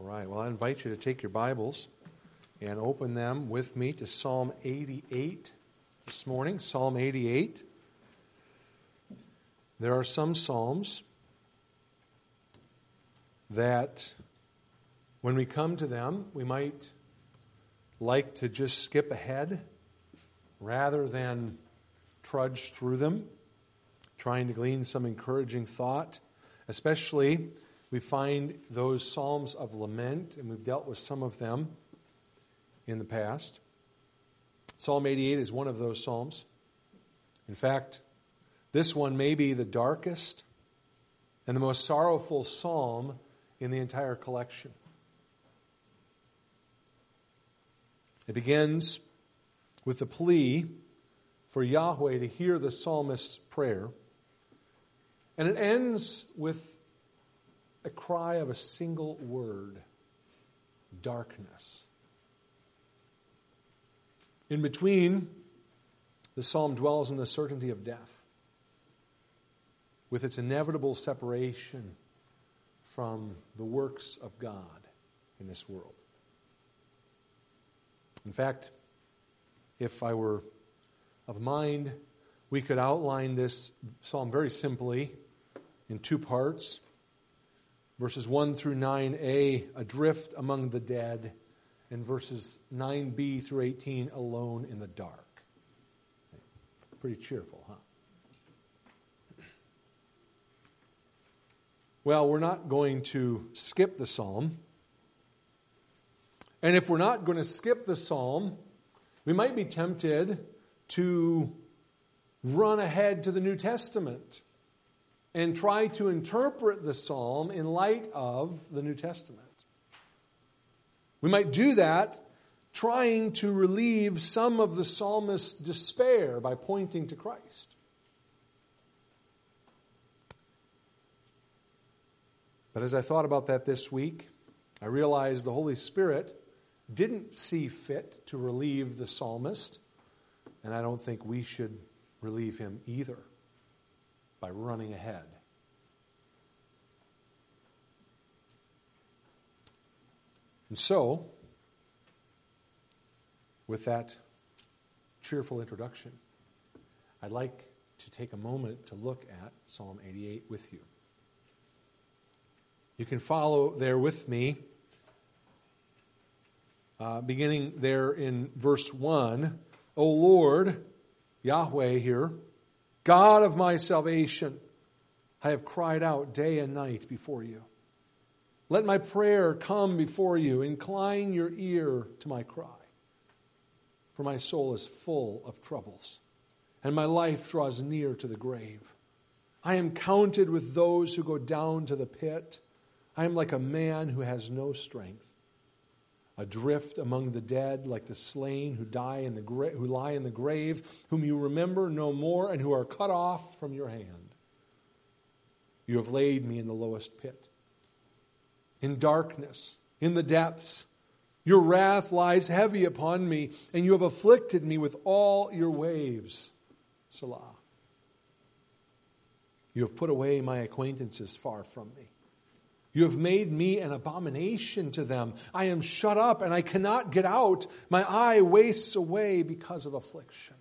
All right. Well, I invite you to take your Bibles and open them with me to Psalm 88 this morning. Psalm 88. There are some Psalms that, when we come to them, we might like to just skip ahead rather than trudge through them, trying to glean some encouraging thought, especially we find those Psalms of lament, and we've dealt with some of them in the past. Psalm 88 is one of those Psalms. In fact, this one may be the darkest and the most sorrowful psalm in the entire collection. It begins with the plea for Yahweh to hear the psalmist's prayer, and it ends with a cry of a single word darkness. In between, the psalm dwells in the certainty of death, with its inevitable separation from the works of God in this world. In fact, if I were of mind, we could outline this psalm very simply in two parts verses 1 through 9a, adrift among the dead, and verses 9b through 18, alone in the dark. Pretty cheerful, huh? Well, we're not going to skip the psalm. And if we're not going to skip the psalm, we might be tempted to run ahead to the New Testament and try to interpret the psalm in light of the New Testament. We might do that trying to relieve some of the psalmist's despair by pointing to Christ. But as I thought about that this week, I realized the Holy Spirit didn't see fit to relieve the psalmist, and I don't think we should relieve him either by running ahead. And so, with that cheerful introduction, I'd like to take a moment to look at Psalm 88 with you. You can follow there with me, uh, beginning there in verse 1. O Lord, Yahweh here, God of my salvation, I have cried out day and night before you. Let my prayer come before you. Incline your ear to my cry. For my soul is full of troubles, and my life draws near to the grave. I am counted with those who go down to the pit. I am like a man who has no strength adrift among the dead, like the slain who die in the gra- who lie in the grave, whom you remember no more, and who are cut off from your hand. You have laid me in the lowest pit, in darkness, in the depths. Your wrath lies heavy upon me, and you have afflicted me with all your waves. Selah. You have put away my acquaintances far from me. You have made me an abomination to them. I am shut up and I cannot get out. My eye wastes away because of affliction.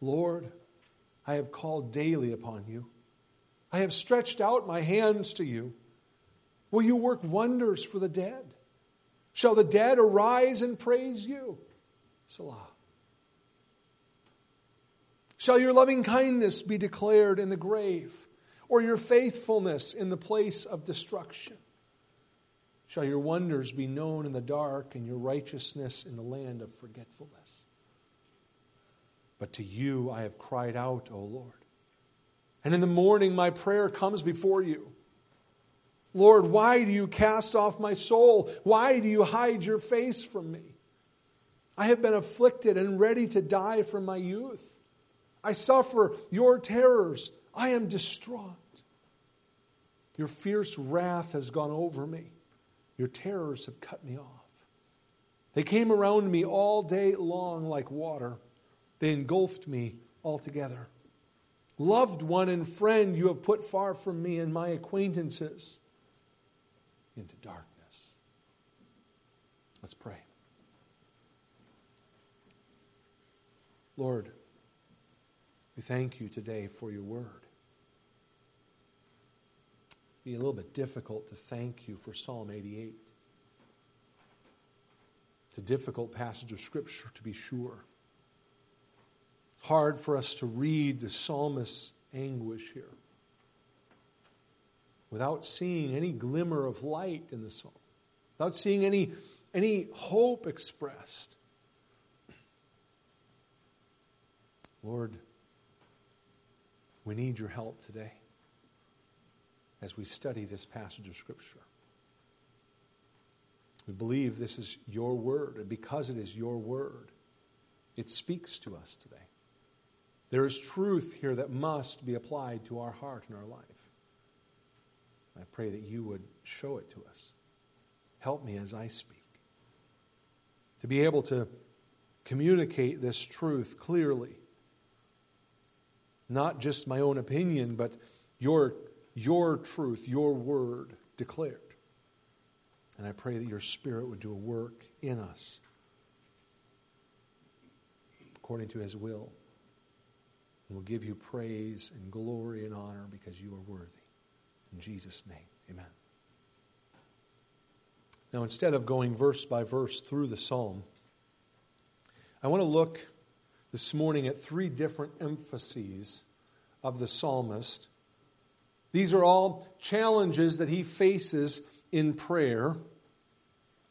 Lord, I have called daily upon you. I have stretched out my hands to you. Will you work wonders for the dead? Shall the dead arise and praise you? Selah. Shall your loving kindness be declared in the grave? Or your faithfulness in the place of destruction? Shall your wonders be known in the dark and your righteousness in the land of forgetfulness? But to you I have cried out, O Lord. And in the morning my prayer comes before you. Lord, why do you cast off my soul? Why do you hide your face from me? I have been afflicted and ready to die from my youth. I suffer your terrors. I am distraught. Your fierce wrath has gone over me. Your terrors have cut me off. They came around me all day long like water. They engulfed me altogether. Loved one and friend you have put far from me and my acquaintances. into darkness. Let's pray. Lord, we thank you today for your word. It'd be a little bit difficult to thank you for Psalm 88. It's a difficult passage of Scripture, to be sure. Hard for us to read the psalmist's anguish here without seeing any glimmer of light in the psalm, without seeing any, any hope expressed. Lord, we need your help today as we study this passage of Scripture. We believe this is your word, and because it is your word, it speaks to us today. There is truth here that must be applied to our heart and our life. I pray that you would show it to us. Help me as I speak. To be able to communicate this truth clearly. Not just my own opinion, but your, your truth, your word declared. And I pray that your Spirit would do a work in us according to his will. And we'll give you praise and glory and honor because you are worthy. In Jesus' name, amen. Now, instead of going verse by verse through the psalm, I want to look this morning at three different emphases of the psalmist. These are all challenges that he faces in prayer.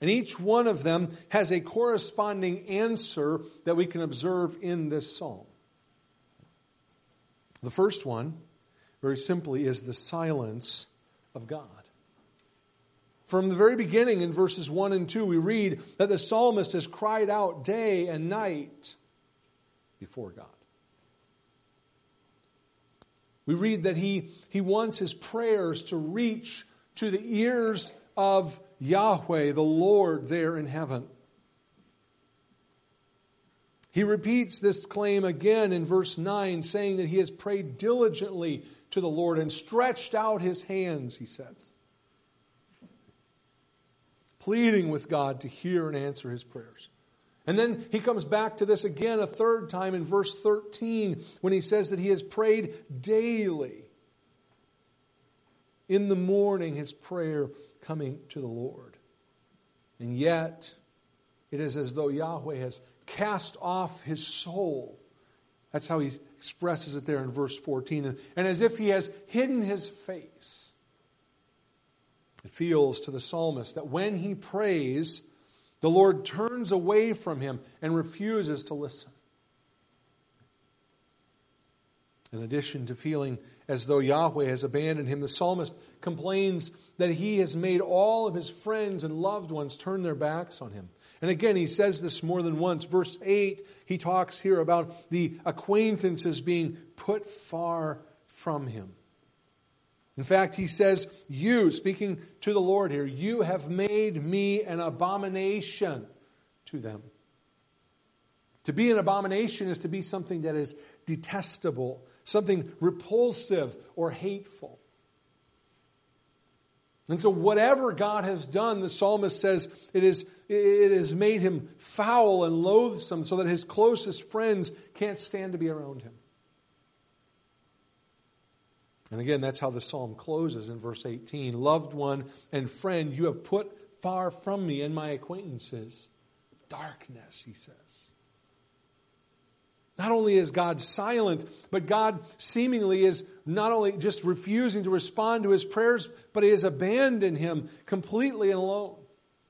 And each one of them has a corresponding answer that we can observe in this psalm. The first one, very simply, is the silence of God. From the very beginning in verses 1 and 2, we read that the psalmist has cried out day and night before God. We read that he, he wants his prayers to reach to the ears of Yahweh, the Lord, there in heaven. He repeats this claim again in verse 9, saying that he has prayed diligently to the Lord and stretched out his hands, he says, pleading with God to hear and answer his prayers. And then he comes back to this again a third time in verse 13 when he says that he has prayed daily. In the morning, his prayer coming to the Lord. And yet, it is as though Yahweh has cast off his soul. That's how he expresses it there in verse 14. And, and as if he has hidden his face. It feels to the psalmist that when he prays, the Lord turns away from him and refuses to listen. In addition to feeling as though Yahweh has abandoned him, the psalmist complains that he has made all of his friends and loved ones turn their backs on him. And again, he says this more than once. Verse 8, he talks here about the acquaintances being put far from him. In fact, he says, You, speaking to the Lord here, you have made me an abomination to them. To be an abomination is to be something that is detestable, something repulsive or hateful. And so, whatever God has done, the psalmist says it, is, it has made him foul and loathsome so that his closest friends can't stand to be around him. And again, that's how the psalm closes in verse 18 Loved one and friend, you have put far from me and my acquaintances. Darkness, he says. Not only is God silent, but God seemingly is not only just refusing to respond to his prayers, but he has abandoned him completely and alone,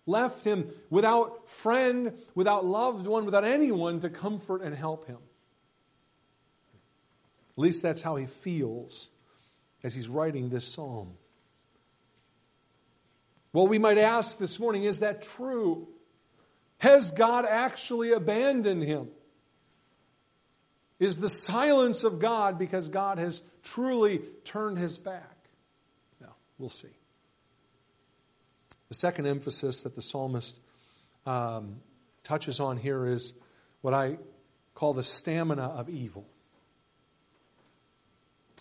left him without friend, without loved one, without anyone to comfort and help him. At least that's how he feels as he's writing this psalm. Well, we might ask this morning is that true? Has God actually abandoned him? Is the silence of God because God has truly turned his back? No, we'll see. The second emphasis that the psalmist um, touches on here is what I call the stamina of evil.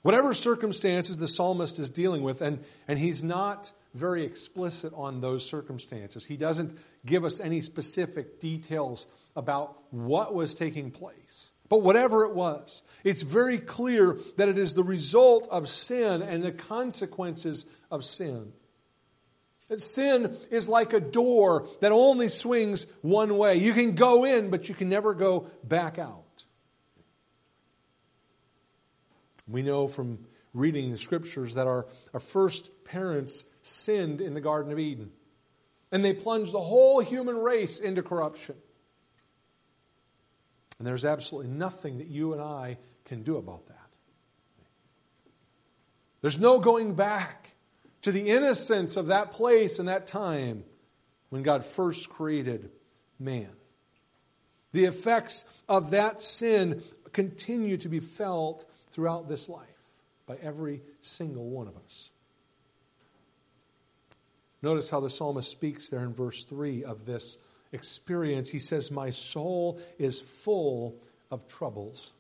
Whatever circumstances the psalmist is dealing with, and, and he's not very explicit on those circumstances. He doesn't give us any specific details about what was taking place. But whatever it was, it's very clear that it is the result of sin and the consequences of sin. Sin is like a door that only swings one way. You can go in, but you can never go back out. We know from reading the scriptures that our, our first parents sinned in the Garden of Eden. And they plunged the whole human race into corruption. And there's absolutely nothing that you and I can do about that. There's no going back to the innocence of that place and that time when God first created man. The effects of that sin continue to be felt throughout this life by every single one of us. Notice how the psalmist speaks there in verse 3 of this experience. He says, My soul is full of troubles.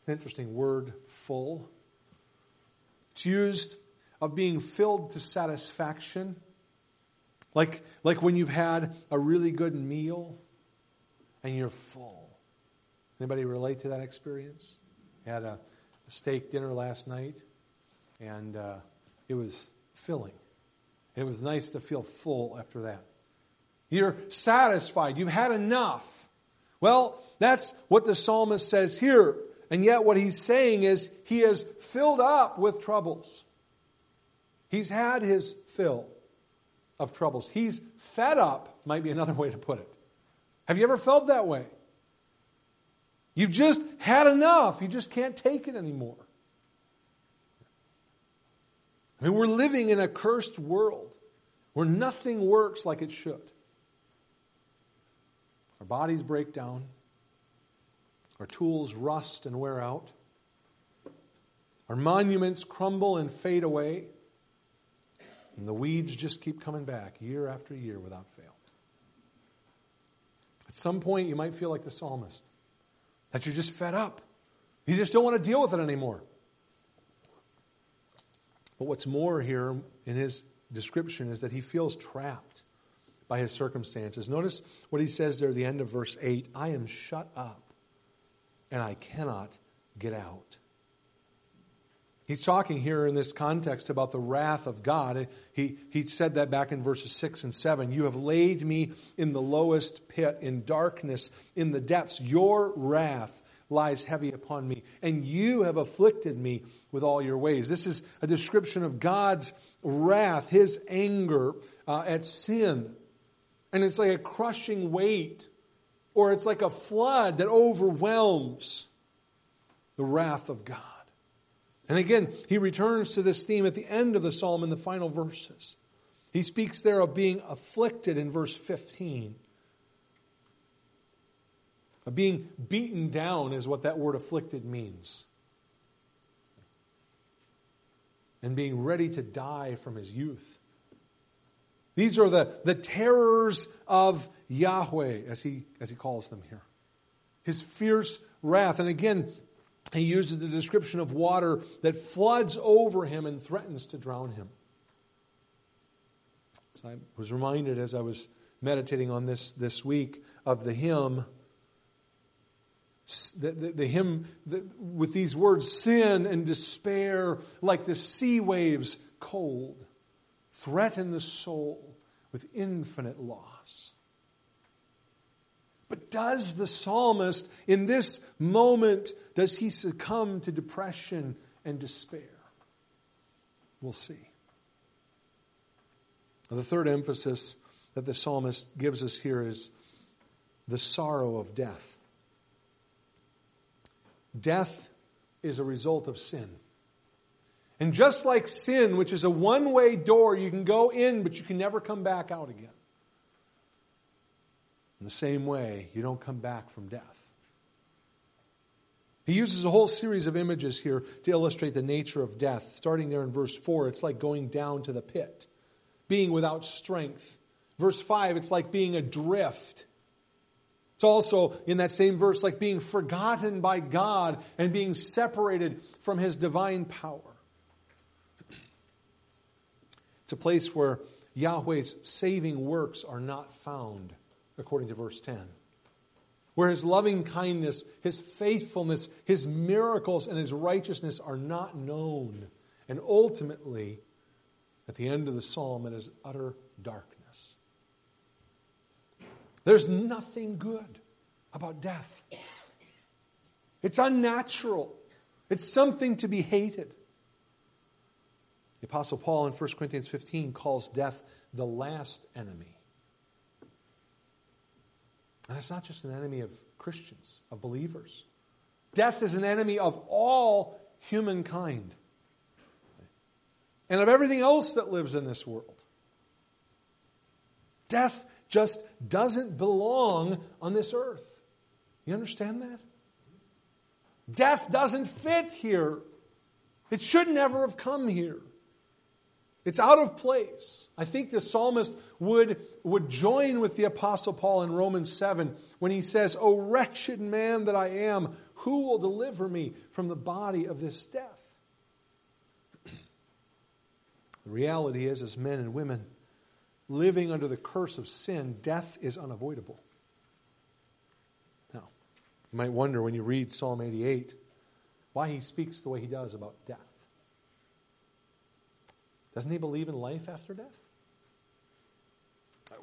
It's an interesting word, full. It's used of being filled to satisfaction. Like, like when you've had a really good meal and you're full. Anybody relate to that experience? had a, a steak dinner last night and uh, it was filling. And It was nice to feel full after that. You're satisfied. You've had enough. Well, that's what the psalmist says here. And yet, what he's saying is he is filled up with troubles. He's had his fill of troubles. He's fed up, might be another way to put it. Have you ever felt that way? You've just had enough. You just can't take it anymore. I mean, we're living in a cursed world where nothing works like it should. Our bodies break down, our tools rust and wear out, our monuments crumble and fade away, and the weeds just keep coming back year after year without fail. At some point, you might feel like the psalmist, that you're just fed up. You just don't want to deal with it anymore. But what's more here in his description is that he feels trapped by his circumstances. Notice what he says there at the end of verse 8 I am shut up and I cannot get out. He's talking here in this context about the wrath of God. He, he said that back in verses 6 and 7. You have laid me in the lowest pit, in darkness, in the depths. Your wrath lies heavy upon me, and you have afflicted me with all your ways. This is a description of God's wrath, his anger uh, at sin. And it's like a crushing weight, or it's like a flood that overwhelms the wrath of God. And again, he returns to this theme at the end of the psalm in the final verses. He speaks there of being afflicted in verse 15. Of Being beaten down is what that word afflicted means. And being ready to die from his youth. These are the, the terrors of Yahweh, as he, as he calls them here. His fierce wrath. And again, he uses the description of water that floods over him and threatens to drown him. So I was reminded as I was meditating on this this week of the hymn the, the, the hymn the, with these words sin and despair, like the sea waves cold, threaten the soul with infinite loss. But does the psalmist, in this moment, does he succumb to depression and despair? We'll see. The third emphasis that the psalmist gives us here is the sorrow of death. Death is a result of sin. And just like sin, which is a one way door, you can go in, but you can never come back out again. In the same way, you don't come back from death. He uses a whole series of images here to illustrate the nature of death. Starting there in verse 4, it's like going down to the pit, being without strength. Verse 5, it's like being adrift It's also in that same verse like being forgotten by God and being separated from his divine power. It's a place where Yahweh's saving works are not found, according to verse 10. Where his loving kindness, his faithfulness, his miracles, and his righteousness are not known. And ultimately, at the end of the psalm, it is utter darkness. There's nothing good about death. It's unnatural. It's something to be hated. The Apostle Paul in 1 Corinthians 15 calls death the last enemy. And it's not just an enemy of Christians, of believers. Death is an enemy of all humankind and of everything else that lives in this world. Death just doesn't belong on this earth. You understand that? Death doesn't fit here. It should never have come here. It's out of place. I think the psalmist would, would join with the Apostle Paul in Romans 7 when he says, O wretched man that I am, who will deliver me from the body of this death? the reality is, as men and women living under the curse of sin, death is unavoidable. Now, you might wonder when you read Psalm 88 why he speaks the way he does about death. Doesn't he believe in life after death?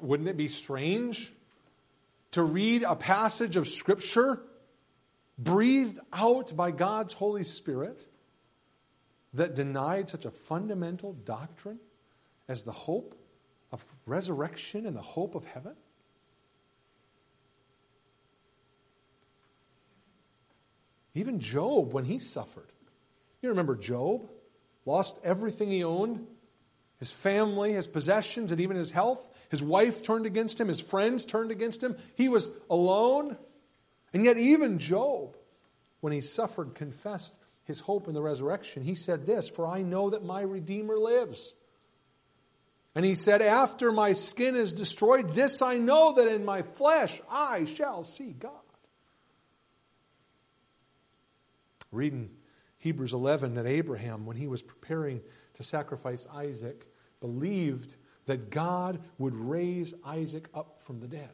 Wouldn't it be strange to read a passage of Scripture breathed out by God's Holy Spirit that denied such a fundamental doctrine as the hope of resurrection and the hope of heaven? Even Job, when he suffered, you remember Job? Lost everything he owned, his family, his possessions, and even his health. His wife turned against him. His friends turned against him. He was alone. And yet, even Job, when he suffered, confessed his hope in the resurrection. He said this For I know that my Redeemer lives. And he said, After my skin is destroyed, this I know that in my flesh I shall see God. Reading Hebrews 11 that Abraham, when he was preparing to sacrifice Isaac, believed that God would raise Isaac up from the dead.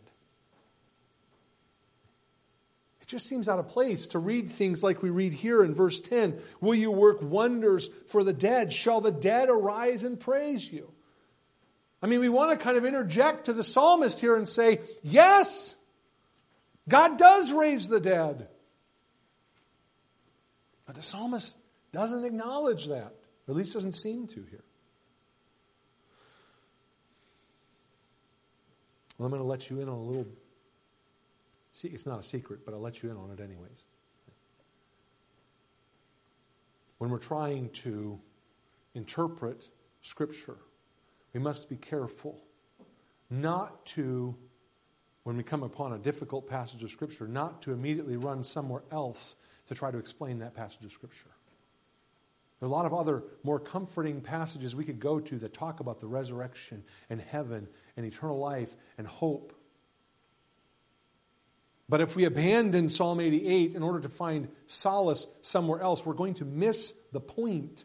It just seems out of place to read things like we read here in verse 10 Will you work wonders for the dead? Shall the dead arise and praise you? I mean, we want to kind of interject to the psalmist here and say, Yes, God does raise the dead. But the psalmist doesn't acknowledge that, or at least doesn't seem to here. Well, I'm going to let you in on a little. See, it's not a secret, but I'll let you in on it anyways. When we're trying to interpret Scripture, we must be careful not to, when we come upon a difficult passage of Scripture, not to immediately run somewhere else to try to explain that passage of Scripture. There are a lot of other more comforting passages we could go to that talk about the resurrection and heaven and eternal life and hope. But if we abandon Psalm 88 in order to find solace somewhere else, we're going to miss the point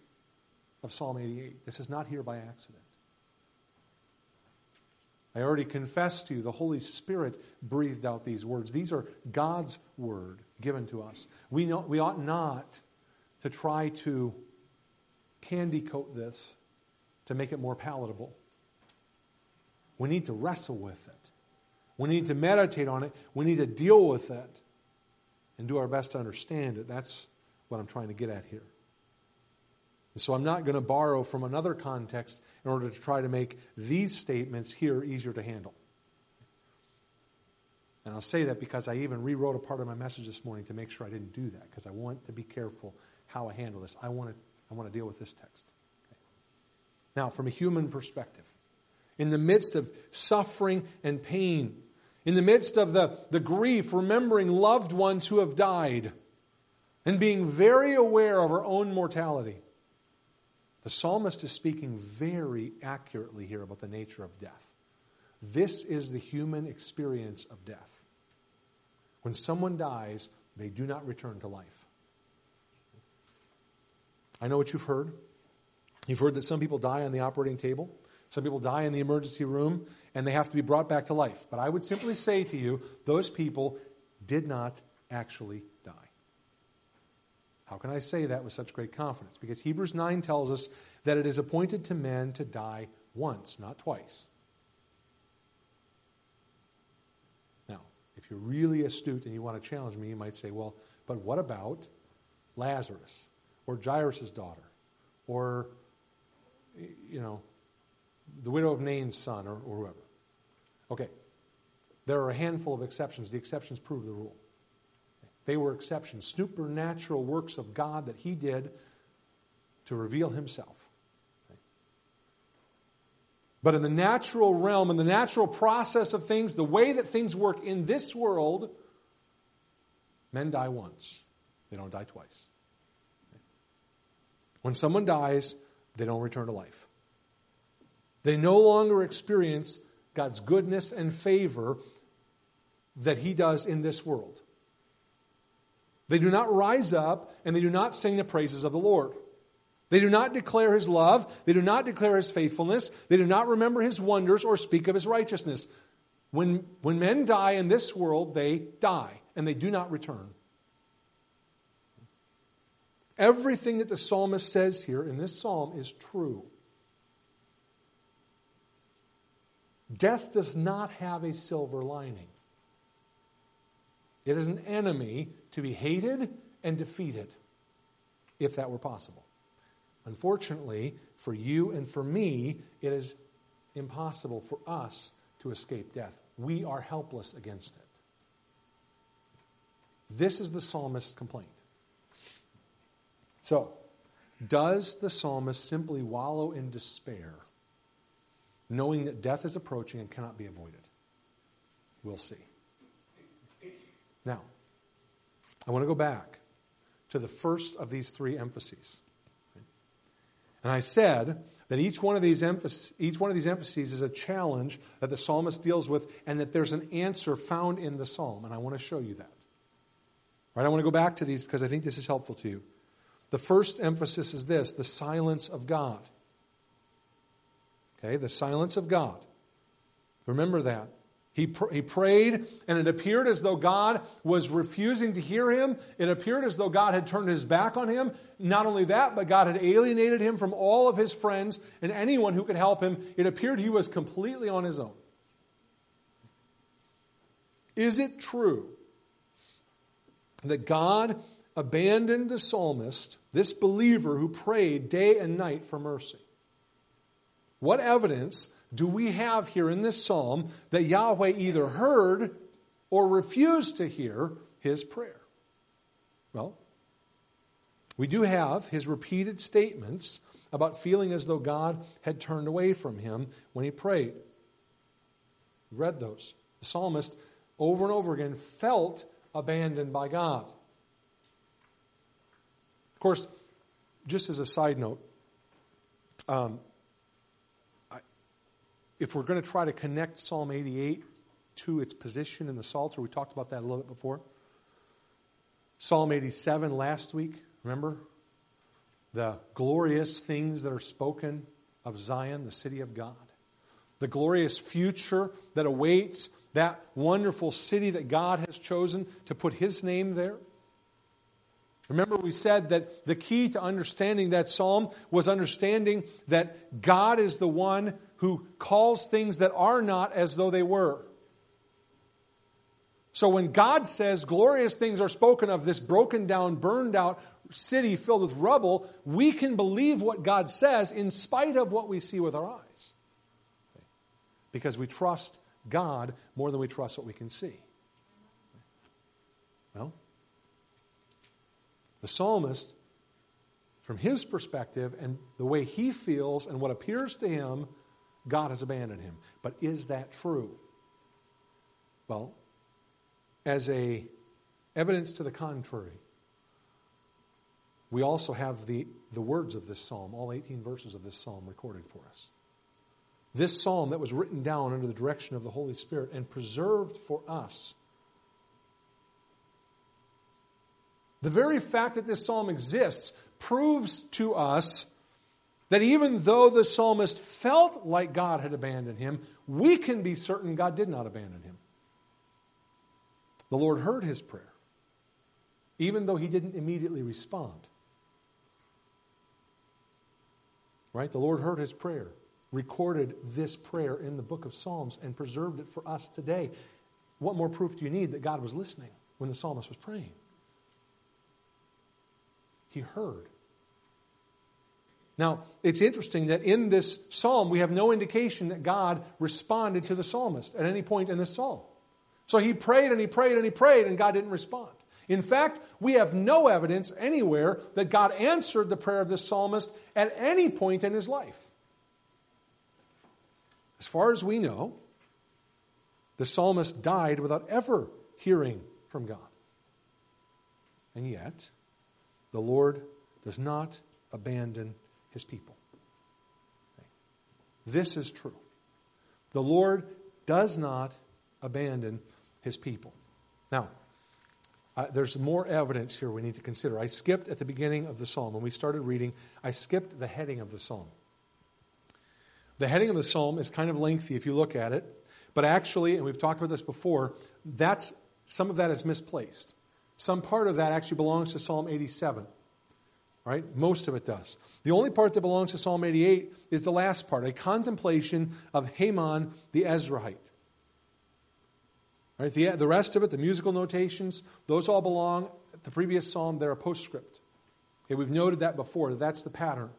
of Psalm 88. This is not here by accident. I already confessed to you, the Holy Spirit breathed out these words. These are God's word given to us. We, know, we ought not to try to candy coat this to make it more palatable. We need to wrestle with it. We need to meditate on it. We need to deal with it and do our best to understand it. That's what I'm trying to get at here. And so I'm not going to borrow from another context in order to try to make these statements here easier to handle. And I'll say that because I even rewrote a part of my message this morning to make sure I didn't do that, because I want to be careful how I handle this. I want to, I want to deal with this text. Okay. Now, from a human perspective, in the midst of suffering and pain, in the midst of the, the grief, remembering loved ones who have died, and being very aware of our own mortality, the psalmist is speaking very accurately here about the nature of death. This is the human experience of death. When someone dies, they do not return to life. I know what you've heard. You've heard that some people die on the operating table, some people die in the emergency room, and they have to be brought back to life. But I would simply say to you, those people did not actually die. How can I say that with such great confidence? Because Hebrews 9 tells us that it is appointed to men to die once, not twice. Now, if you're really astute and you want to challenge me, you might say, well, but what about Lazarus or Jairus' daughter or, you know, the widow of Nain's son or, or whoever? Okay, there are a handful of exceptions. The exceptions prove the rule. They were exceptions, supernatural works of God that He did to reveal Himself. But in the natural realm, in the natural process of things, the way that things work in this world, men die once, they don't die twice. When someone dies, they don't return to life. They no longer experience God's goodness and favor that He does in this world. They do not rise up and they do not sing the praises of the Lord. They do not declare his love. They do not declare his faithfulness. They do not remember his wonders or speak of his righteousness. When, when men die in this world, they die and they do not return. Everything that the psalmist says here in this psalm is true. Death does not have a silver lining. It is an enemy to be hated and defeated, if that were possible. Unfortunately, for you and for me, it is impossible for us to escape death. We are helpless against it. This is the psalmist's complaint. So, does the psalmist simply wallow in despair, knowing that death is approaching and cannot be avoided? We'll see. Now, I want to go back to the first of these three emphases. And I said that each one of these emphases, each one of these emphases is a challenge that the psalmist deals with, and that there's an answer found in the psalm. And I want to show you that. Right? I want to go back to these because I think this is helpful to you. The first emphasis is this the silence of God. Okay, the silence of God. Remember that. He, pr- he prayed, and it appeared as though God was refusing to hear him. It appeared as though God had turned his back on him. Not only that, but God had alienated him from all of his friends and anyone who could help him. It appeared he was completely on his own. Is it true that God abandoned the psalmist, this believer who prayed day and night for mercy? What evidence do we have here in this psalm that Yahweh either heard or refused to hear his prayer? Well, we do have his repeated statements about feeling as though God had turned away from him when he prayed. We read those. The psalmist, over and over again, felt abandoned by God. Of course, just as a side note, um, if we're going to try to connect Psalm 88 to its position in the Psalter, we talked about that a little bit before. Psalm 87 last week, remember? The glorious things that are spoken of Zion, the city of God. The glorious future that awaits that wonderful city that God has chosen to put His name there. Remember, we said that the key to understanding that psalm was understanding that God is the one who calls things that are not as though they were. So when God says glorious things are spoken of, this broken down, burned out city filled with rubble, we can believe what God says in spite of what we see with our eyes. Because we trust God more than we trust what we can see. Well, the psalmist, from his perspective and the way he feels and what appears to him, God has abandoned him. But is that true? Well, as a evidence to the contrary, we also have the, the words of this psalm, all 18 verses of this psalm recorded for us. This psalm that was written down under the direction of the Holy Spirit and preserved for us The very fact that this psalm exists proves to us that even though the psalmist felt like God had abandoned him, we can be certain God did not abandon him. The Lord heard his prayer, even though he didn't immediately respond. Right? The Lord heard his prayer, recorded this prayer in the book of Psalms, and preserved it for us today. What more proof do you need that God was listening when the psalmist was praying? He heard. Now, it's interesting that in this psalm, we have no indication that God responded to the psalmist at any point in this psalm. So he prayed and he prayed and he prayed, and God didn't respond. In fact, we have no evidence anywhere that God answered the prayer of this psalmist at any point in his life. As far as we know, the psalmist died without ever hearing from God. And yet, the Lord does not abandon his people. This is true. The Lord does not abandon his people. Now, uh, there's more evidence here we need to consider. I skipped at the beginning of the psalm. When we started reading, I skipped the heading of the psalm. The heading of the psalm is kind of lengthy if you look at it, but actually, and we've talked about this before, that's some of that is misplaced. Some part of that actually belongs to Psalm 87. Right? Most of it does. The only part that belongs to Psalm 88 is the last part, a contemplation of Heman the Ezrahite. Right? The, the rest of it, the musical notations, those all belong. The previous psalm, they're a postscript. Okay, we've noted that before, that that's the pattern.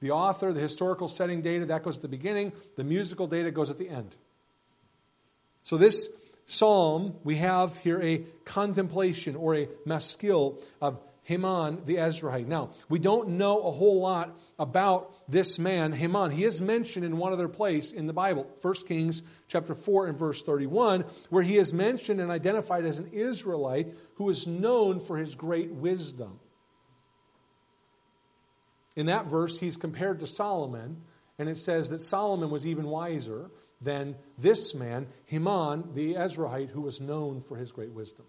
The author, the historical setting data, that goes at the beginning. The musical data goes at the end. So this psalm, we have here a contemplation or a maskil of Heman the Ezrahite. Now, we don't know a whole lot about this man, Heman. He is mentioned in one other place in the Bible, 1 Kings chapter 4 and verse 31, where he is mentioned and identified as an Israelite who is known for his great wisdom. In that verse, he's compared to Solomon, and it says that Solomon was even wiser than this man, Heman the Ezrahite, who was known for his great wisdom.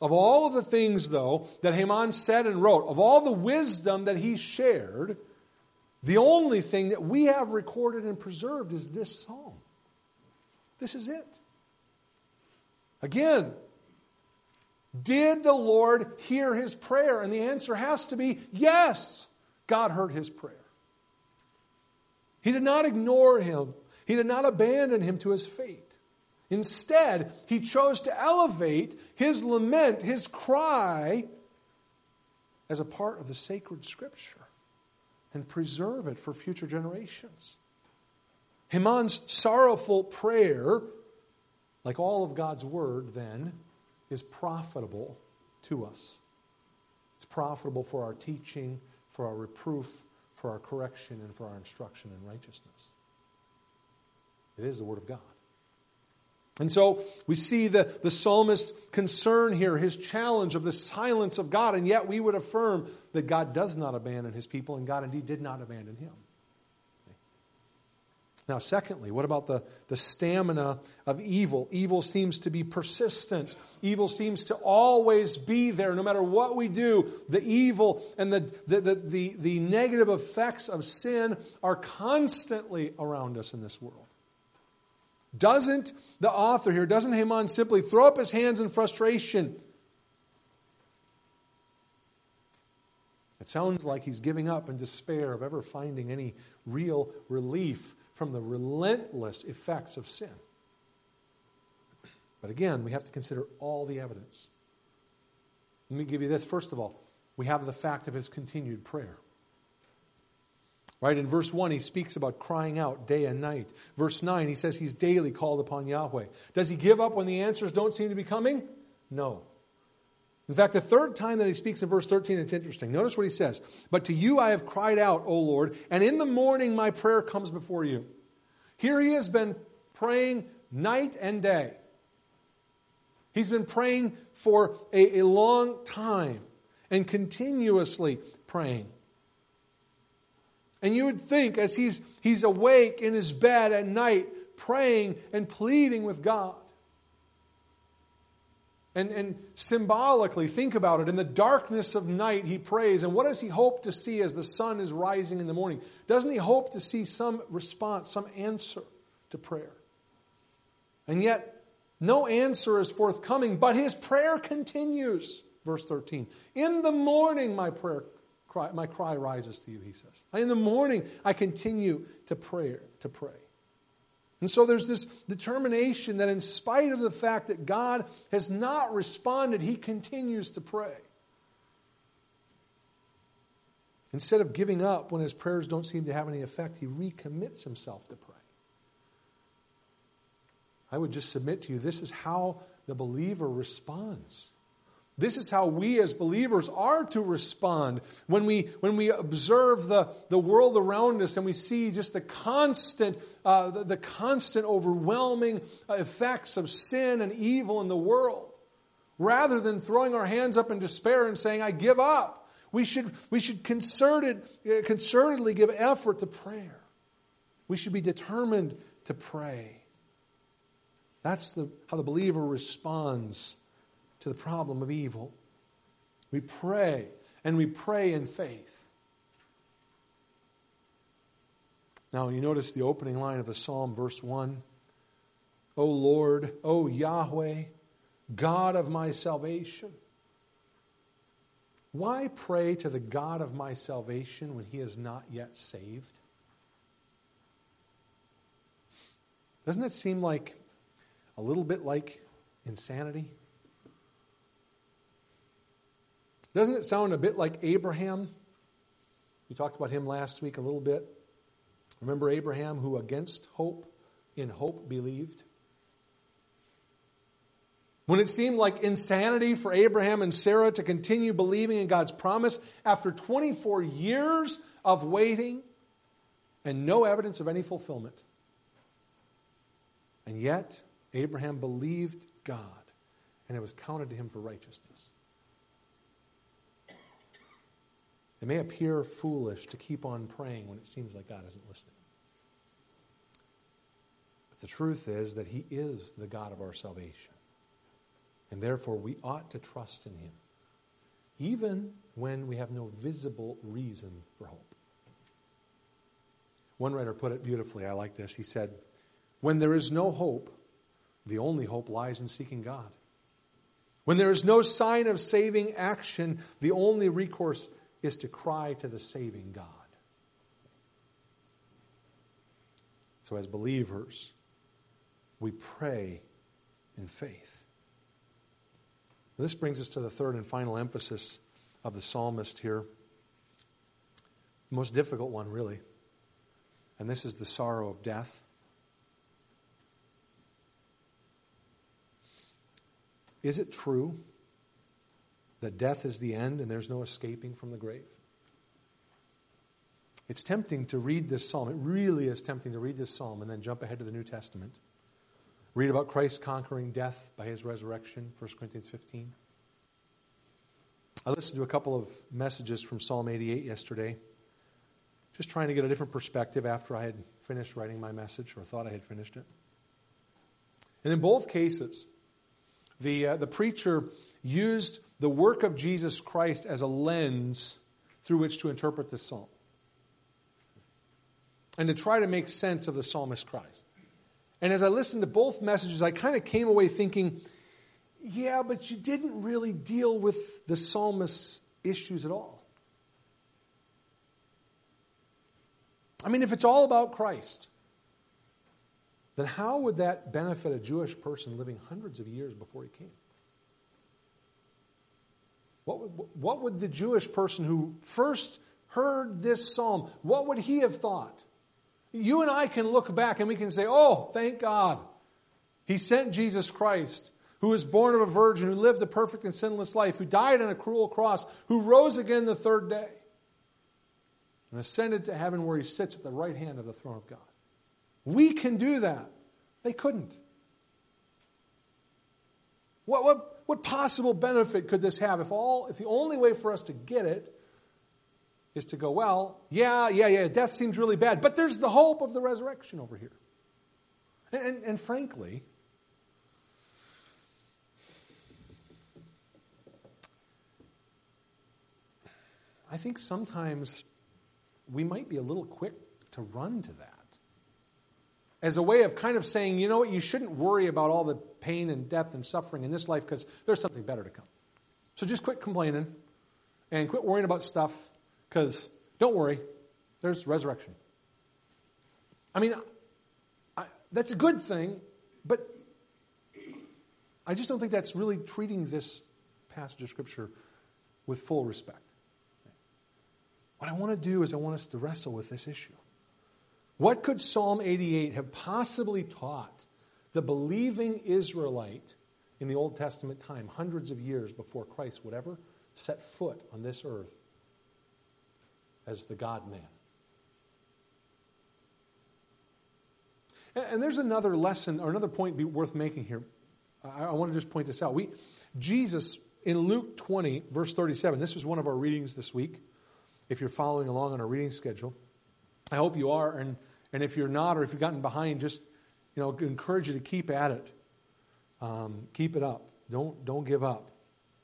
Of all of the things, though, that Heman said and wrote, of all the wisdom that he shared, the only thing that we have recorded and preserved is this psalm. This is it. Again, did the Lord hear his prayer? And the answer has to be yes. God heard his prayer. He did not ignore him, he did not abandon him to his fate. Instead, he chose to elevate his lament, his cry, as a part of the sacred scripture and preserve it for future generations. Heman's sorrowful prayer, like all of God's word, then, is profitable to us. It's profitable for our teaching, for our reproof, for our correction, and for our instruction in righteousness. It is the word of God. And so we see the, the psalmist's concern here, his challenge of the silence of God, and yet we would affirm that God does not abandon his people, and God indeed did not abandon him. Now, secondly, what about the, the stamina of evil? Evil seems to be persistent. Evil seems to always be there, no matter what we do. The evil and the, the, the, the, the negative effects of sin are constantly around us in this world. Doesn't the author here, doesn't Heman simply throw up his hands in frustration? It sounds like he's giving up in despair of ever finding any real relief from the relentless effects of sin. But again, we have to consider all the evidence. Let me give you this. First of all, we have the fact of his continued prayer. Right? In verse 1, he speaks about crying out day and night. Verse 9, he says he's daily called upon Yahweh. Does he give up when the answers don't seem to be coming? No. In fact, the third time that he speaks in verse 13, it's interesting. Notice what he says. But to you I have cried out, O Lord, and in the morning my prayer comes before you. Here he has been praying night and day. He's been praying for a, a long time and continuously praying. And you would think, as he's, he's awake in his bed at night, praying and pleading with God, And, and symbolically, think about it. In the darkness of night, he prays. And what does he hope to see as the sun is rising in the morning? Doesn't he hope to see some response, some answer to prayer? And yet, no answer is forthcoming, but his prayer continues. Verse 13. In the morning, my prayer cry, my cry rises to you, he says. In the morning, I continue to pray, to pray. And so there's this determination that in spite of the fact that God has not responded, he continues to pray. Instead of giving up when his prayers don't seem to have any effect, he recommits himself to pray. I would just submit to you this is how the believer responds. This is how we as believers are to respond when we, when we observe the, the world around us and we see just the constant, uh, the, the constant overwhelming effects of sin and evil in the world. Rather than throwing our hands up in despair and saying, I give up, we should, we should concerted, uh, concertedly give effort to prayer. We should be determined to pray. That's the, how the believer responds to the problem of evil. We pray, and we pray in faith. Now, you notice the opening line of the psalm, verse 1 O Lord, O Yahweh, God of my salvation. Why pray to the God of my salvation when he is not yet saved? Doesn't it seem like a little bit like insanity? Doesn't it sound a bit like Abraham? We talked about him last week a little bit. Remember Abraham, who against hope, in hope believed? When it seemed like insanity for Abraham and Sarah to continue believing in God's promise after 24 years of waiting and no evidence of any fulfillment. And yet, Abraham believed God, and it was counted to him for righteousness. It may appear foolish to keep on praying when it seems like God isn't listening. But the truth is that He is the God of our salvation. And therefore, we ought to trust in Him, even when we have no visible reason for hope. One writer put it beautifully. I like this. He said, When there is no hope, the only hope lies in seeking God. When there is no sign of saving action, the only recourse is to cry to the saving God. So, as believers, we pray in faith. This brings us to the third and final emphasis of the psalmist here. The most difficult one, really. And this is the sorrow of death. Is it true that death is the end and there's no escaping from the grave. It's tempting to read this psalm. It really is tempting to read this psalm and then jump ahead to the New Testament. Read about Christ conquering death by his resurrection, 1 Corinthians 15. I listened to a couple of messages from Psalm 88 yesterday, just trying to get a different perspective after I had finished writing my message or thought I had finished it. And in both cases, the, uh, the preacher used the work of Jesus Christ as a lens through which to interpret this psalm and to try to make sense of the psalmist Christ. And as I listened to both messages, I kind of came away thinking, yeah, but you didn't really deal with the psalmist's issues at all. I mean, if it's all about Christ, then how would that benefit a Jewish person living hundreds of years before he came? What would, what would the Jewish person who first heard this psalm, what would he have thought? You and I can look back and we can say, oh, thank God. He sent Jesus Christ, who was born of a virgin, who lived a perfect and sinless life, who died on a cruel cross, who rose again the third day, and ascended to heaven where he sits at the right hand of the throne of God. We can do that. They couldn't. What, what, what possible benefit could this have if all if the only way for us to get it is to go, well, yeah, yeah, yeah, death seems really bad, but there's the hope of the resurrection over here. And, and, and frankly, I think sometimes we might be a little quick to run to that as a way of kind of saying, you know what, you shouldn't worry about all the pain and death and suffering in this life because there's something better to come. So just quit complaining and quit worrying about stuff because don't worry, there's resurrection. I mean, I, that's a good thing, but I just don't think that's really treating this passage of Scripture with full respect. What I want to do is I want us to wrestle with this issue. What could Psalm 88 have possibly taught the believing Israelite in the Old Testament time, hundreds of years before Christ would ever set foot on this earth as the God man? And there's another lesson or another point worth making here. I, want to just point this out. We, Jesus, in Luke 20, verse 37, this was one of our readings this week. If you're following along on our reading schedule, I hope you are. And, and if you're not, or if you've gotten behind, just you know, encourage you to keep at it. Um, keep it up. Don't, don't give up.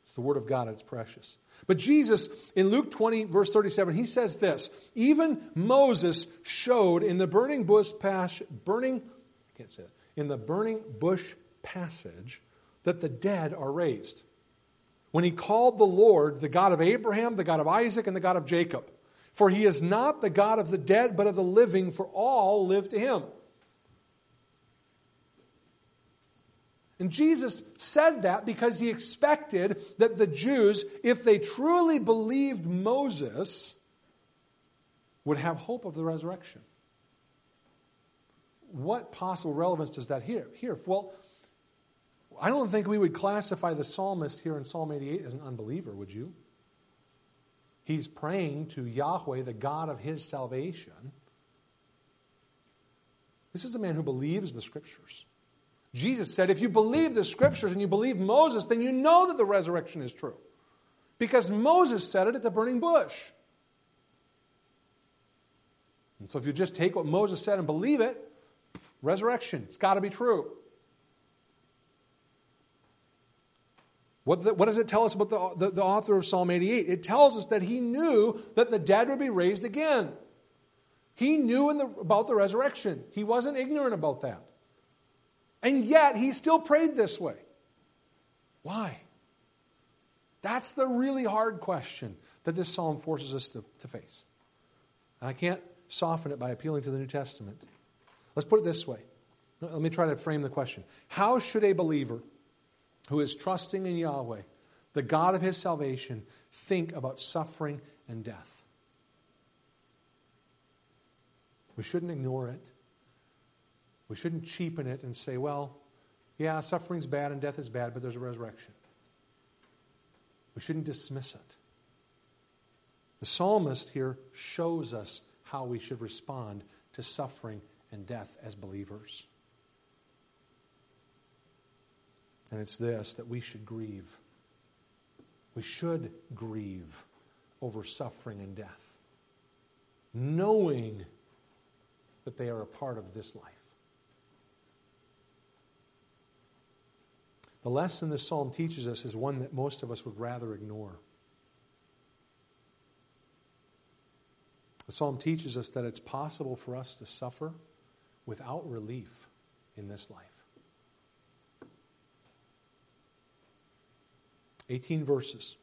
It's the Word of God, it's precious. But Jesus, in Luke 20, verse 37, he says this Even Moses showed in the burning bush passage, burning, I can't say it, in the burning bush passage that the dead are raised. When he called the Lord the God of Abraham, the God of Isaac, and the God of Jacob. For he is not the God of the dead, but of the living, for all live to him. And Jesus said that because he expected that the Jews, if they truly believed Moses, would have hope of the resurrection. What possible relevance does that here? Here, well, I don't think we would classify the psalmist here in Psalm 88 as an unbeliever, would you? He's praying to Yahweh, the God of his salvation. This is a man who believes the scriptures. Jesus said, if you believe the scriptures and you believe Moses, then you know that the resurrection is true. Because Moses said it at the burning bush. And so if you just take what Moses said and believe it, resurrection, it's got to be true. What, the, what, does it tell us about the, the, the author of Psalm 88? It tells us that he knew that the dead would be raised again. He knew the, about the resurrection. He wasn't ignorant about that. And yet, he still prayed this way. Why? That's the really hard question that this psalm forces us to, to face. And I can't soften it by appealing to the New Testament. Let's put it this way. Let me try to frame the question. How should a believer who is trusting in Yahweh, the God of his salvation, think about suffering and death? We shouldn't ignore it. We shouldn't cheapen it and say, well, yeah, suffering's bad and death is bad, but there's a resurrection. We shouldn't dismiss it. The psalmist here shows us how we should respond to suffering and death as believers. And it's this that we should grieve. We should grieve over suffering and death, knowing that they are a part of this life. The lesson this psalm teaches us is one that most of us would rather ignore. The psalm teaches us that it's possible for us to suffer without relief in this life. 18 verses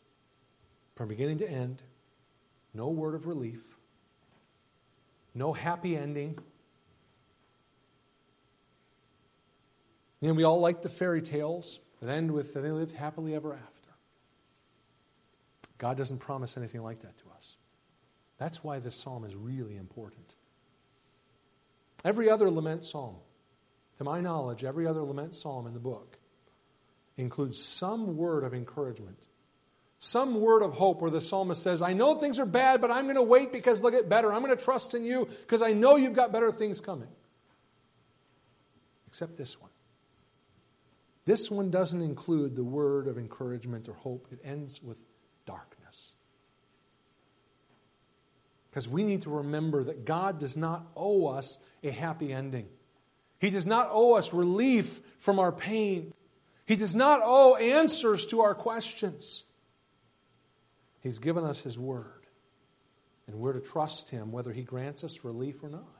from beginning to end, no word of relief, no happy ending. And we all like the fairy tales that end with that they lived happily ever after. God doesn't promise anything like that to us. That's why this psalm is really important. Every other lament psalm, to my knowledge, every other lament psalm in the book includes some word of encouragement, some word of hope where the psalmist says, I know things are bad, but I'm going to wait because they'll get better. I'm going to trust in you because I know you've got better things coming. Except this one. This one doesn't include the word of encouragement or hope, it ends with darkness. Because we need to remember that God does not owe us a happy ending. He does not owe us relief from our pain. He does not owe answers to our questions. He's given us His Word. And we're to trust Him whether He grants us relief or not.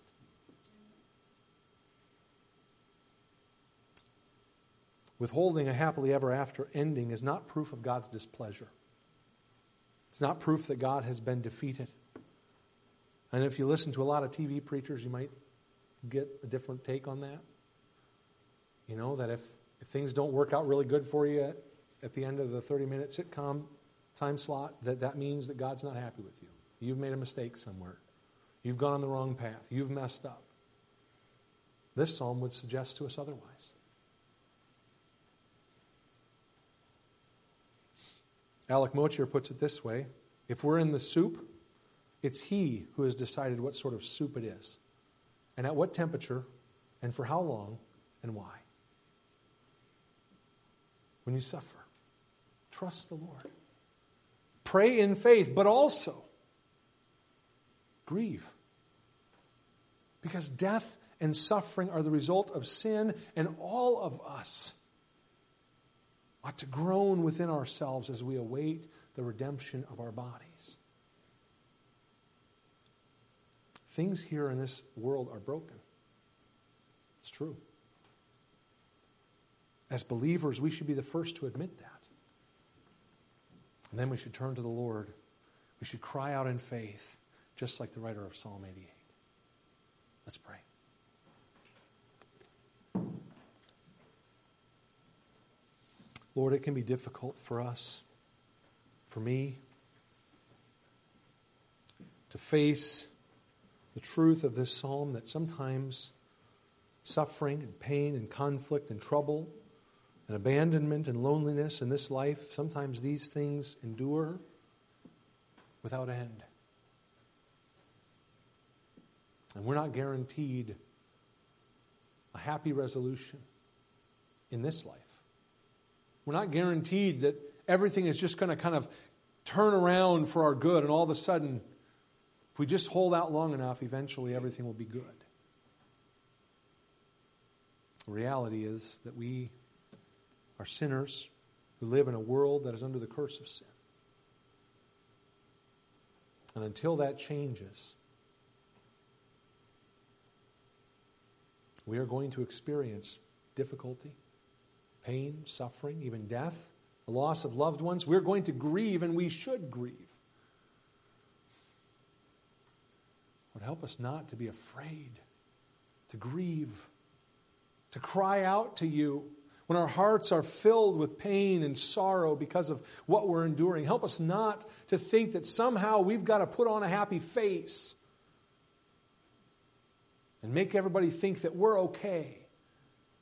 Withholding a happily ever after ending is not proof of God's displeasure. It's not proof that God has been defeated. And if you listen to a lot of TV preachers, you might get a different take on that. You know, that if, if things don't work out really good for you at, the end of the 30 minute sitcom time slot, that that means that God's not happy with you. You've made a mistake somewhere. You've gone on the wrong path. You've messed up. This psalm would suggest to us otherwise. Alec Motyer puts it this way If we're in the soup, it's he who has decided what sort of soup it is, and at what temperature, and for how long, and why. When you suffer, trust the Lord. Pray in faith, but also grieve. Because death and suffering are the result of sin, and all of us ought to groan within ourselves as we await the redemption of our bodies. Things here in this world are broken. It's true. As believers, we should be the first to admit that. And then we should turn to the Lord. We should cry out in faith, just like the writer of Psalm 88. Let's pray. Lord, it can be difficult for us, for me, to face the truth of this psalm that sometimes suffering and pain and conflict and trouble and abandonment and loneliness in this life, sometimes these things endure without end. And we're not guaranteed a happy resolution in this life. We're not guaranteed that everything is just going to kind of turn around for our good, and all of a sudden, if we just hold out long enough, eventually everything will be good. The reality is that we are sinners who live in a world that is under the curse of sin. And until that changes, we are going to experience difficulty pain, suffering, even death, the loss of loved ones. We're going to grieve, and we should grieve. Lord, help us not to be afraid, to grieve, to cry out to you when our hearts are filled with pain and sorrow because of what we're enduring. Help us not to think that somehow we've got to put on a happy face and make everybody think that we're okay,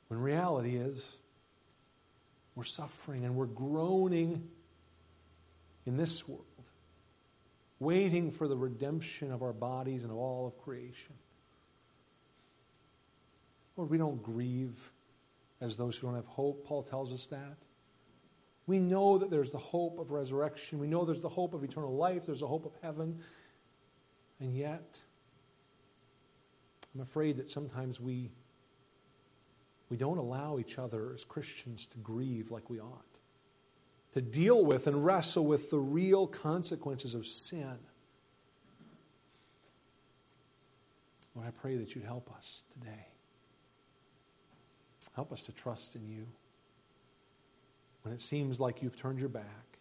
when reality is we're suffering and we're groaning in this world, waiting for the redemption of our bodies and of all of creation. Lord, we don't grieve as those who don't have hope. Paul tells us that. We know that there's the hope of resurrection. We know there's the hope of eternal life. There's the hope of heaven. And yet, I'm afraid that sometimes we we don't allow each other as Christians to grieve like we ought, to deal with and wrestle with the real consequences of sin. Lord, I pray that you'd help us today. Help us to trust in you. When it seems like you've turned your back,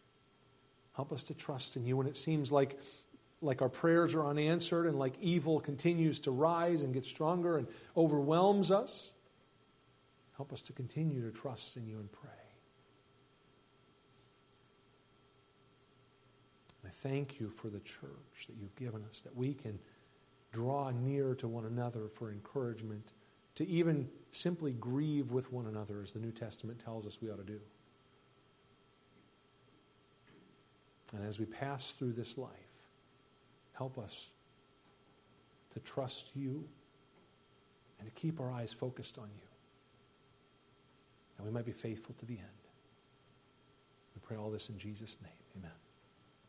help us to trust in you. When it seems like, like our prayers are unanswered and like evil continues to rise and get stronger and overwhelms us, Help us to continue to trust in you and pray. I thank you for the church that you've given us, that we can draw near to one another for encouragement, to even simply grieve with one another, as the New Testament tells us we ought to do. And as we pass through this life, help us to trust you and to keep our eyes focused on you and we might be faithful to the end. We pray all this in Jesus' name. Amen.